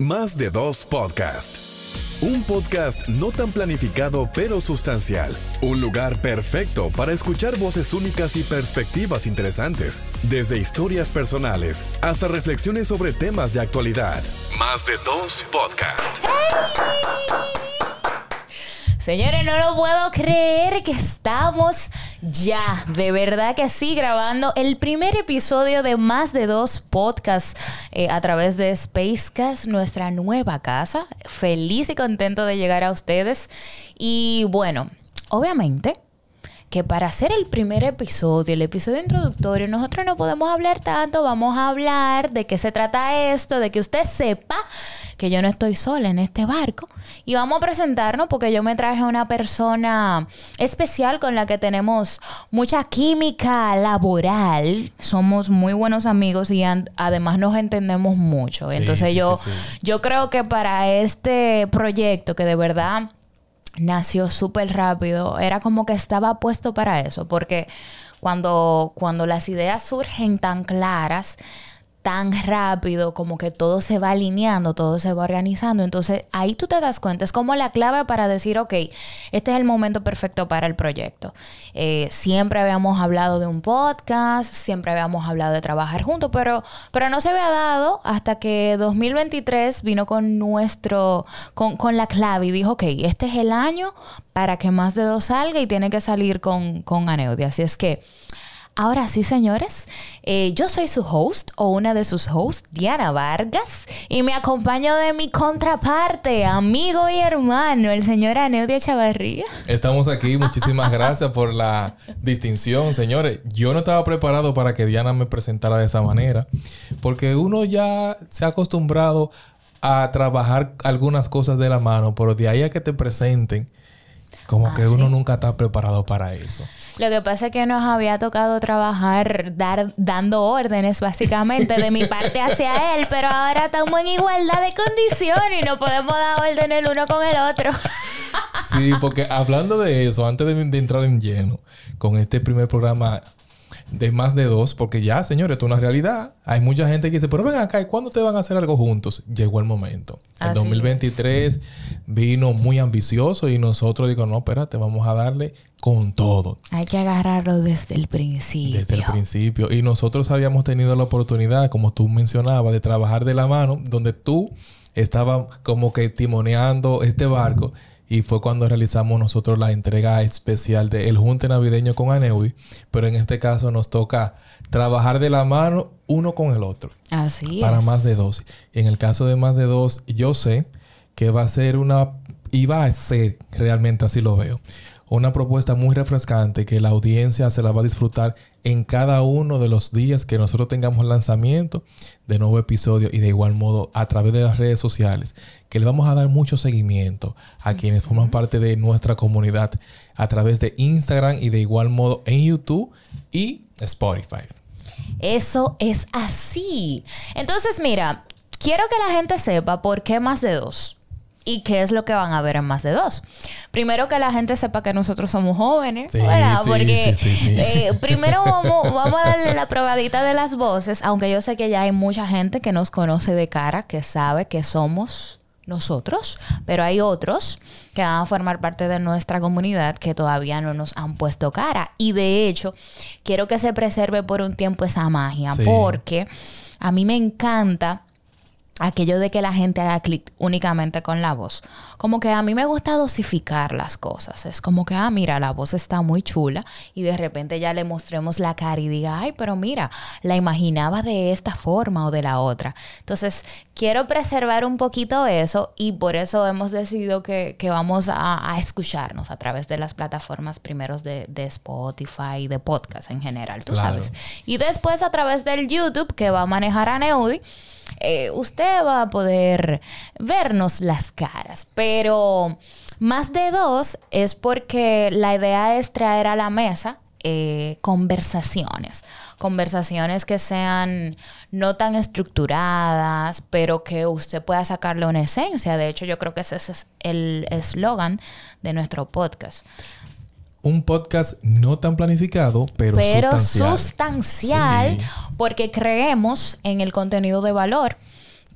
Más de dos podcast. Un podcast no tan planificado pero sustancial. Un lugar perfecto para escuchar voces únicas y perspectivas interesantes. Desde historias personales hasta reflexiones sobre temas de actualidad. Más de dos podcast. Señores, no lo puedo creer que estamos ya, de verdad que sí, grabando el primer episodio de más de dos podcasts eh, a través de Spacecast, nuestra nueva casa. Feliz y contento de llegar a ustedes. Y bueno, obviamente que para hacer el primer episodio, el episodio introductorio, nosotros no podemos hablar tanto, vamos a hablar de qué se trata esto, de que usted sepa que yo no estoy sola en este barco y vamos a presentarnos porque yo me traje a una persona especial con la que tenemos mucha química laboral, somos muy buenos amigos y además nos entendemos mucho. Entonces yo, yo creo que para este proyecto que de verdad nació súper rápido. Era como que estaba puesto para eso, porque cuando, cuando las ideas surgen tan claras, tan rápido, como que todo se va alineando, todo se va organizando. Entonces ahí tú te das cuenta, es como la clave para decir, ok, este es el momento perfecto para el proyecto. Eh, siempre habíamos hablado de un podcast, siempre habíamos hablado de trabajar juntos, pero, pero no se había dado hasta que 2023 vino con nuestro, con, con la clave y dijo, ok, este es el año para que más de dos salga y tiene que salir con, con. Así es que... Ahora sí, señores, eh, yo soy su host o una de sus hosts, Diana Vargas, y me acompaño de mi contraparte, amigo y hermano, el señor Aneudia Chavarría. Estamos aquí, muchísimas gracias por la distinción, señores. Yo no estaba preparado para que Diana me presentara de esa manera, porque uno ya se ha acostumbrado a trabajar algunas cosas de la mano, pero de ahí a que te presenten, como ah, que uno nunca está preparado para eso. Lo que pasa es que nos había tocado trabajar dar, dando órdenes básicamente de mi parte hacia él, pero ahora estamos en igualdad de condiciones y no podemos dar orden el uno con el otro. sí, porque hablando de eso, antes de entrar en lleno con este primer programa de más de dos, porque ya, señores, esto es una realidad. Hay mucha gente que dice, pero ven acá, ¿y cuándo te van a hacer algo juntos? Llegó el momento. El 2023 vino muy ambicioso y nosotros digo, no, espérate, vamos a darle con todo. Hay que agarrarlo desde el principio. Desde el principio. Y nosotros habíamos tenido la oportunidad, como tú mencionabas, de trabajar de la mano, donde tú estabas como que timoneando este barco y fue cuando realizamos nosotros la entrega especial del Junte Navideño con Aneui, pero en este caso nos toca trabajar de la mano uno con el otro. Así Para más de dos. En el caso de más de dos, yo sé que va a ser una, y va a ser, realmente así lo veo, una propuesta muy refrescante que la audiencia se la va a disfrutar en cada uno de los días que nosotros tengamos lanzamiento de nuevo episodio y de igual modo a través de las redes sociales que le vamos a dar mucho seguimiento a quienes forman parte de nuestra comunidad a través de Instagram y de igual modo en YouTube y Spotify. Eso es así. Entonces, mira, quiero que la gente sepa por qué más de dos y qué es lo que van a ver en más de dos. Primero que la gente sepa que nosotros somos jóvenes, ¿verdad? Porque eh, primero vamos, vamos, a darle la probadita de las voces, aunque yo sé que ya hay mucha gente que nos conoce de cara, que sabe que somos nosotros, pero hay otros que van a formar parte de nuestra comunidad que todavía no nos han puesto cara. Y de hecho, quiero que se preserve por un tiempo esa magia, porque a mí me encanta aquello de que la gente haga clic únicamente con la voz. Como que a mí me gusta dosificar las cosas. Es como que, ah, mira, la voz está muy chula y de repente ya le mostremos la cara y diga, ay, pero mira, la imaginaba de esta forma o de la otra. Entonces, quiero preservar un poquito eso y por eso hemos decidido que, vamos a, escucharnos a través de las plataformas primeros de, de Spotify, de podcast en general, tú sabes. Y después a través del YouTube que va a manejar a Neudi eh, usted va a poder vernos las caras. Pero más de dos es porque la idea es traer a la mesa eh, conversaciones. Conversaciones que sean no tan estructuradas, pero que usted pueda sacarle una esencia. De hecho, yo creo que ese es el eslogan de nuestro podcast un podcast no tan planificado, pero, sustancial. sustancial porque creemos en el contenido de valor.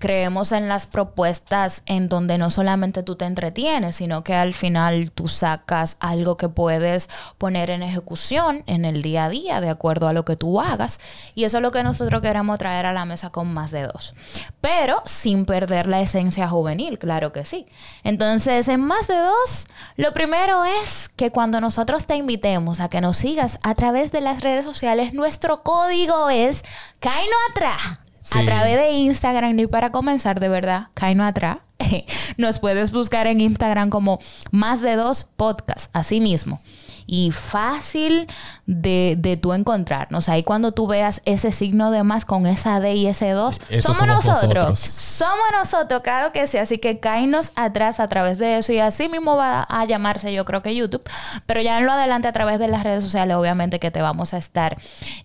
Creemos en las propuestas en donde no solamente tú te entretienes, sino que al final tú sacas algo que puedes poner en ejecución en el día a día de acuerdo a lo que tú hagas. Y eso es lo que nosotros queremos traer a la mesa con más de dos. Pero sin perder la esencia juvenil, claro que sí. Entonces, en más de dos, lo primero es que cuando nosotros te invitemos a que nos sigas a través de las redes sociales, nuestro código es Caino Atrás a través de Instagram. Y para comenzar, de verdad, Caino atrás. Nos puedes buscar en Instagram como más de dos podcasts, así mismo. Y fácil de, de tú encontrarnos. Ahí cuando tú veas ese signo de más con esa D y ese 2, somos, nosotros. Somos nosotros, claro que sí. Así que caínos atrás a través de eso. Y así mismo va a llamarse, yo creo que YouTube. Pero ya en lo adelante a través de las redes sociales, obviamente que te vamos a estar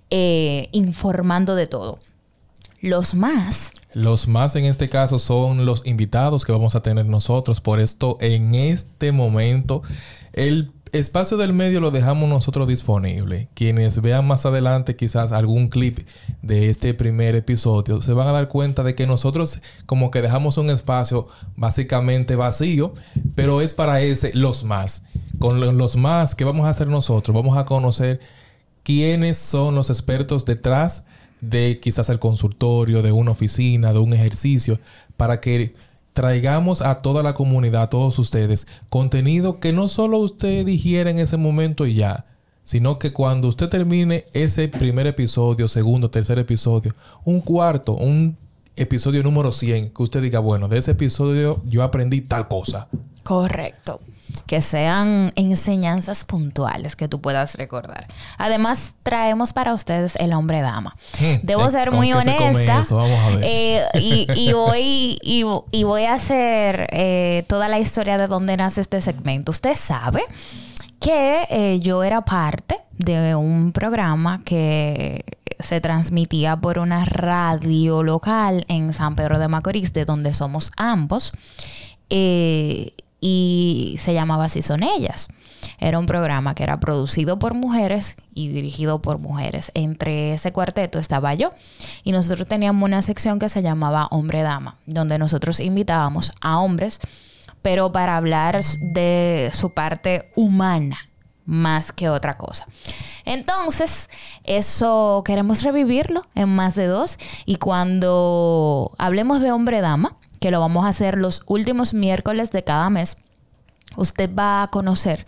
eh, informando de todo. Los más. Los más en este caso son los invitados que vamos a tener nosotros. Por esto, en este momento, el espacio del medio lo dejamos nosotros disponible. Quienes vean más adelante quizás algún clip de este primer episodio, se van a dar cuenta de que nosotros como que dejamos un espacio básicamente vacío, pero es para ese los más. Con los más que vamos a hacer nosotros, vamos a conocer quiénes son los expertos detrás de quizás el consultorio, de una oficina, de un ejercicio, para que traigamos a toda la comunidad, a todos ustedes, contenido que no solo usted digiera en ese momento y ya, sino que cuando usted termine ese primer episodio, segundo, tercer episodio, un cuarto, un episodio número 100, que usted diga, bueno, de ese episodio yo aprendí tal cosa. Correcto que sean enseñanzas puntuales que tú puedas recordar. Además, traemos para ustedes el hombre dama. Debo ser muy honesta. Eh, y, voy, y, voy a hacer eh, toda la historia de dónde nace este segmento. Usted sabe que eh, yo era parte de un programa que se transmitía por una radio local en San Pedro de Macorís, de donde somos ambos. Eh, y se llamaba Así son ellas. Era un programa que era producido por mujeres y dirigido por mujeres. Entre ese cuarteto estaba yo y nosotros teníamos una sección que se llamaba Hombre Dama, donde nosotros invitábamos a hombres, pero para hablar de su parte humana más que otra cosa. Entonces, eso queremos revivirlo en más de dos y cuando hablemos de hombre dama, que lo vamos a hacer los últimos miércoles de cada mes, usted va a conocer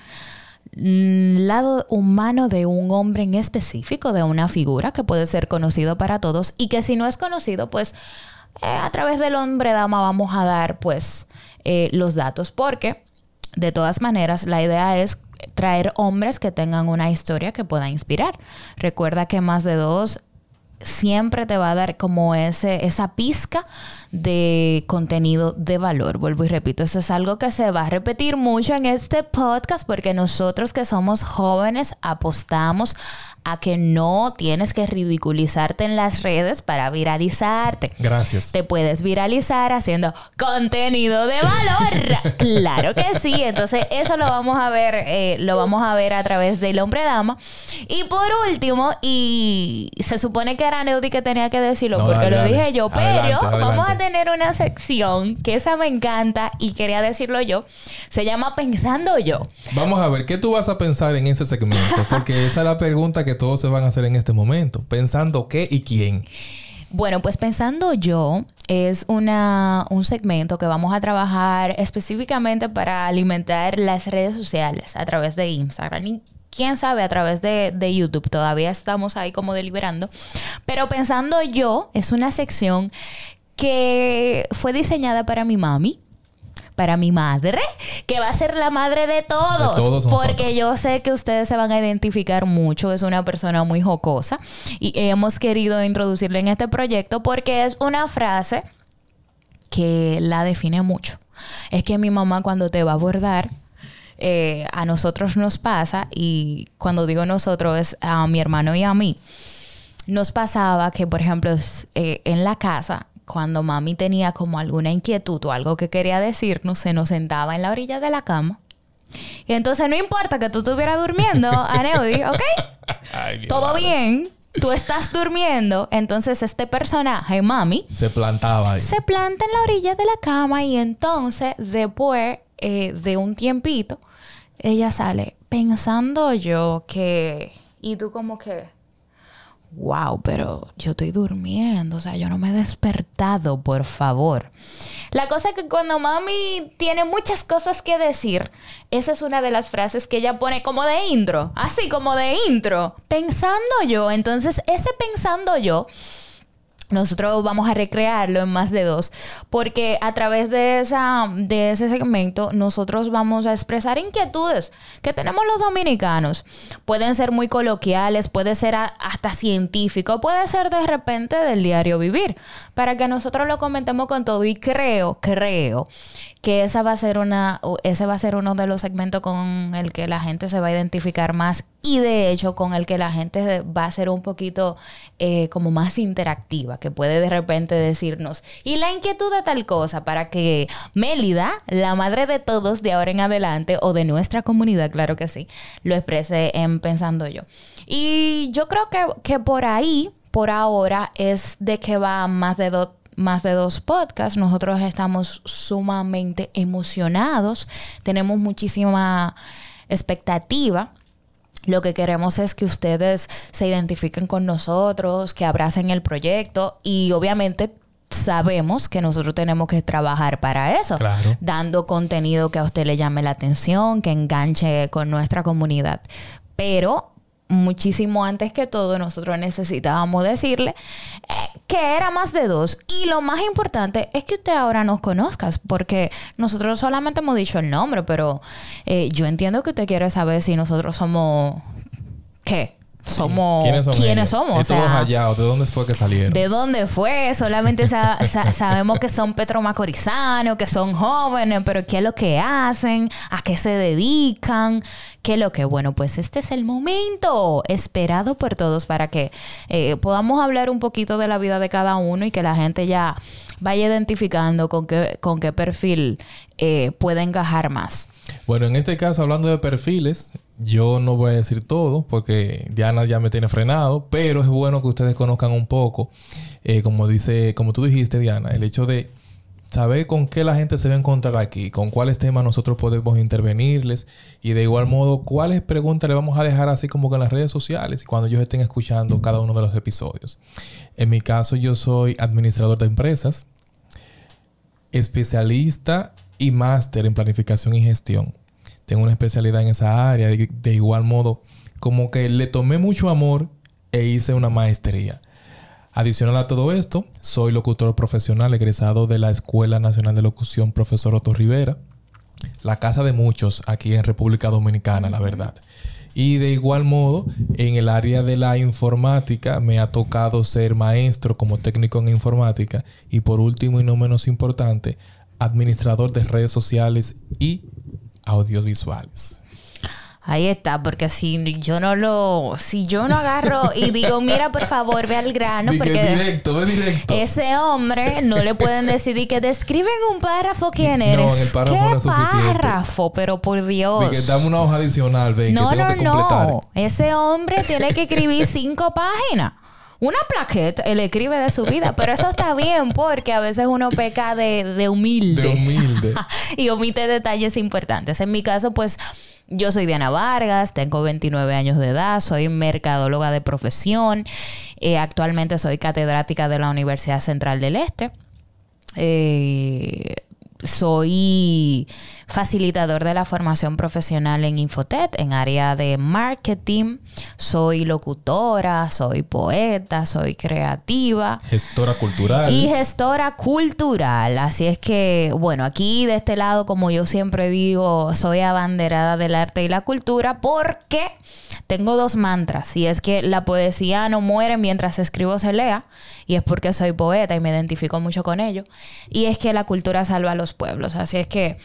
el lado humano de un hombre en específico, de una figura que puede ser conocido para todos y que si no es conocido, pues eh, a través del hombre dama vamos a dar pues eh, los datos porque de todas maneras la idea es traer hombres que tengan una historia que pueda inspirar. Recuerda que más de dos siempre te va a dar como ese, esa pizca de contenido de valor. Vuelvo y repito, eso es algo que se va a repetir mucho en este podcast porque nosotros que somos jóvenes apostamos a que no tienes que ridiculizarte en las redes para viralizarte. Gracias. Te puedes viralizar haciendo contenido de valor. claro que sí. Entonces eso lo vamos a ver, eh, lo vamos a ver a través del hombre dama. Y por último, y se supone que era Neudi que tenía que decirlo porque lo dije yo, pero vamos a tener una sección que esa me encanta y quería decirlo yo. Se llama Pensando yo. Vamos a ver, ¿qué tú vas a pensar en ese segmento? Porque esa es la pregunta que todos se van a hacer en este momento. Pensando qué y quién. Bueno, pues pensando yo, es una, un segmento que vamos a trabajar específicamente para alimentar las redes sociales a través de Instagram y quién sabe a través de, de YouTube. Todavía estamos ahí como deliberando. Pero pensando yo, es una sección que fue diseñada para mi mami para mi madre, que va a ser la madre de todos. porque yo sé que ustedes se van a identificar mucho. Es una persona muy jocosa. Y hemos querido introducirle en este proyecto porque es una frase que la define mucho. Es que mi mamá cuando te va a abordar, eh, a nosotros nos pasa, y cuando digo nosotros es a mi hermano y a mí, nos pasaba que, por ejemplo, eh, en la casa cuando mami tenía como alguna inquietud o algo que quería decirnos, se nos sentaba en la orilla de la cama. Y entonces no importa que tú estuvieras durmiendo, Aneudi, ¿ok? Todo bien. tú estás durmiendo, entonces este personaje, mami, Se plantaba ahí. se planta en la orilla de la cama y entonces después eh, de un tiempito, ella sale pensando yo que... Y tú como que... Wow, pero yo estoy durmiendo, o sea, yo no me he despertado, por favor. La cosa es que cuando mami tiene muchas cosas que decir, esa es una de las frases que ella pone como de intro, así como de intro, pensando yo. Entonces, ese pensando yo nosotros vamos a recrearlo en más de dos, porque a través de, esa, de ese segmento nosotros vamos a expresar inquietudes que tenemos los dominicanos. Pueden ser muy coloquiales, puede ser hasta científico, puede ser de repente del diario vivir, para que nosotros lo comentemos con todo y creo, creo que esa va a ser una, ese va a ser uno de los segmentos con el que la gente se va a identificar más y de hecho con el que la gente va a ser un poquito eh, como más interactiva, que puede de repente decirnos, y la inquietud de tal cosa, para que Mélida, la madre de todos de ahora en adelante, o de nuestra comunidad, claro que sí, lo exprese en pensando yo. Y yo creo que, que por ahí, por ahora, es de que va más de dos más de dos podcasts. Nosotros estamos sumamente emocionados, tenemos muchísima expectativa. Lo que queremos es que ustedes se identifiquen con nosotros, que abracen el proyecto y obviamente sabemos que nosotros tenemos que trabajar para eso, Claro. dando contenido que a usted le llame la atención, que enganche con nuestra comunidad. Pero muchísimo antes que todo, nosotros necesitábamos decirle eh, que era más de dos. Y lo más importante es que usted ahora nos conozca, porque nosotros solamente hemos dicho el nombre, pero eh, yo entiendo que usted quiere saber si nosotros somos... ¿Qué? Somos... ¿Quiénes son somos? O Estos sea, hallados, ¿de dónde fue que salieron? ¿De dónde fue? Solamente sa- sa- sabemos que son petromacorizanos, que son jóvenes, pero ¿qué es lo que hacen? ¿A qué se dedican? ¿Qué es lo que? Bueno, pues este es el momento esperado por todos para que eh, podamos hablar un poquito de la vida de cada uno y que la gente ya vaya identificando con qué, con qué perfil eh, puede encajar más. Bueno, en este caso, hablando de perfiles, yo no voy a decir todo porque Diana ya me tiene frenado, pero es bueno que ustedes conozcan un poco, eh, como dice, como tú dijiste, Diana, el hecho de saber con qué la gente se va a encontrar aquí, con cuáles temas nosotros podemos intervenirles y de igual modo cuáles preguntas le vamos a dejar así como que en las redes sociales cuando ellos estén escuchando cada uno de los episodios. En mi caso, yo soy administrador de empresas, especialista y máster en planificación y gestión. Tengo una especialidad en esa área. De, de igual modo, como que le tomé mucho amor e hice una maestría. Adicional a todo esto, soy locutor profesional egresado de la Escuela Nacional de Locución Profesor Otto Rivera. La casa de muchos aquí en República Dominicana, la verdad. Y de igual modo, en el área de la informática me ha tocado ser maestro como técnico en informática y por último y no menos importante, administrador de redes sociales y audiovisuales. Ahí está, porque si yo no lo, si yo no agarro y digo, mira, por favor, ve al grano, porque directo, ve directo. ese hombre no le pueden decidir que describen un párrafo quién No, eres. en el párrafo ¿Qué no es párrafo? Pero por Dios. Di que dame una hoja adicional, ven, no, que tengo no, que completar. no. Ese hombre tiene que escribir cinco páginas. Una plaqueta, él escribe de su vida, pero eso está bien porque a veces uno peca de, de humilde. De humilde. y omite detalles importantes. En mi caso, pues yo soy Diana Vargas, tengo 29 años de edad, soy mercadóloga de profesión, eh, actualmente soy catedrática de la Universidad Central del Este. Eh, soy facilitador de la formación profesional en Infotet, en área de marketing. Soy locutora, soy poeta, soy creativa. Gestora cultural. Y gestora cultural. Así es que, bueno, aquí de este lado, como yo siempre digo, soy abanderada del arte y la cultura porque tengo dos mantras. Y es que la poesía no muere mientras escribo se lea. Y es porque soy poeta y me identifico mucho con ello. Y es que la cultura salva a los pueblos. Así es que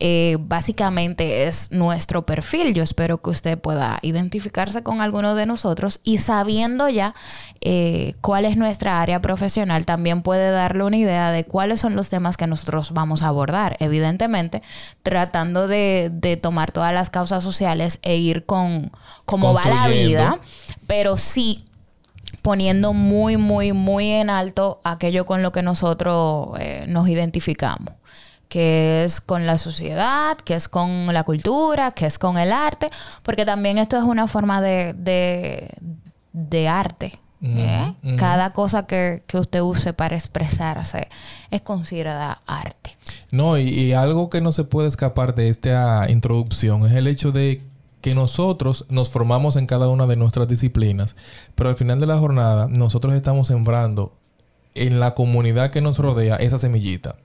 eh, básicamente es nuestro perfil. Yo espero que usted pueda identificarse con alguno de nosotros y sabiendo ya eh, cuál es nuestra área profesional, también puede darle una idea de cuáles son los temas que nosotros vamos a abordar. Evidentemente, tratando de, de tomar todas las causas sociales e ir con cómo va la vida, pero sí poniendo muy, muy, muy en alto aquello con lo que nosotros eh, nos identificamos que es con la sociedad, que es con la cultura, que es con el arte, porque también esto es una forma de, de, arte. ¿eh? Cada cosa que, usted use para expresarse es considerada arte. No, y, y, algo que no se puede escapar de esta introducción es el hecho de que nosotros nos formamos en cada una de nuestras disciplinas, pero al final de la jornada nosotros estamos sembrando en la comunidad que nos rodea esa semillita.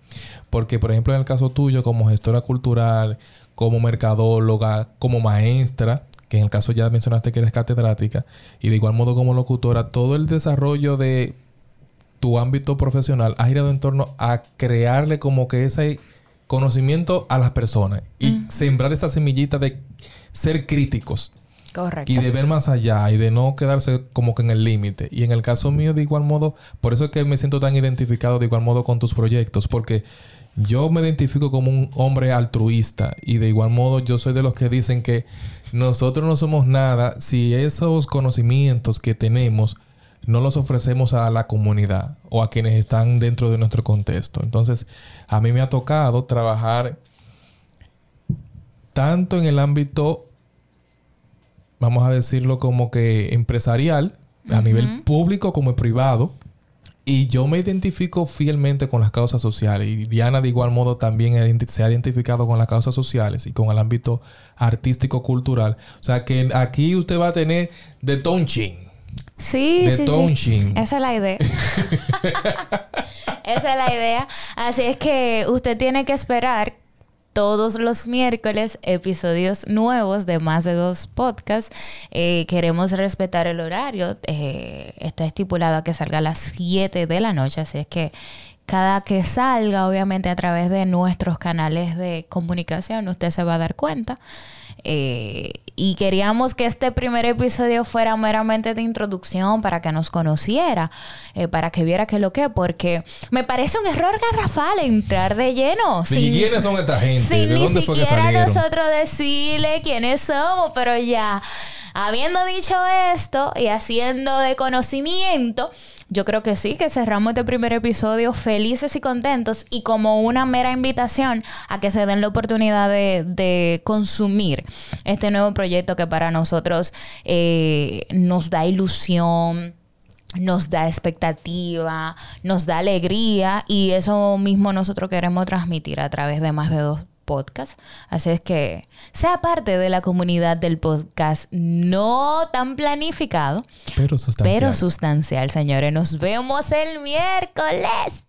Porque, por ejemplo, en el caso tuyo, como gestora cultural, como mercadóloga, como maestra, que en el caso ya mencionaste que eres catedrática, y de igual modo como locutora, todo el desarrollo de tu ámbito profesional ha girado en torno a crearle como que ese conocimiento a las personas y sembrar esa semillita de ser críticos. Correcto. Y de ver más allá y de no quedarse como que en el límite. Y en el caso mío, de igual modo, por eso es que me siento tan identificado de igual modo con tus proyectos, porque yo me identifico como un hombre altruista y de igual modo yo soy de los que dicen que nosotros no somos nada si esos conocimientos que tenemos no los ofrecemos a la comunidad o a quienes están dentro de nuestro contexto. Entonces, a mí me ha tocado trabajar tanto en el ámbito, vamos a decirlo como que empresarial, a nivel público como privado. Y yo me identifico fielmente con las causas sociales. Y Diana, de igual modo, también se ha identificado con las causas sociales y con el ámbito artístico-cultural. O sea que aquí usted va a tener de tonching. Sí, de sí, Esa es la idea. Esa es la idea. Así es que usted tiene que esperar todos los miércoles episodios nuevos de más de dos podcasts. Eh, queremos respetar el horario. Eh, está estipulado a que salga a las 7 de la noche, así es que cada que salga, obviamente a través de nuestros canales de comunicación, usted se va a dar cuenta. Eh, y queríamos que este primer episodio fuera meramente de introducción para que nos conociera, eh, para que viera qué lo que, porque me parece un error garrafal entrar de lleno. Sin, quiénes son esta gente? Sin ni siquiera nosotros decirle quiénes somos, pero ya Habiendo dicho esto y haciendo de conocimiento, yo creo que sí, que cerramos este primer episodio felices y contentos y como una mera invitación a que se den la oportunidad de, consumir este nuevo proyecto que para nosotros eh, nos da ilusión nos da expectativa, nos da alegría y eso mismo nosotros queremos transmitir a través de más de dos podcast. Así es que sea parte de la comunidad del podcast no tan planificado, pero sustancial. Pero sustancial, señores. Nos vemos el miércoles.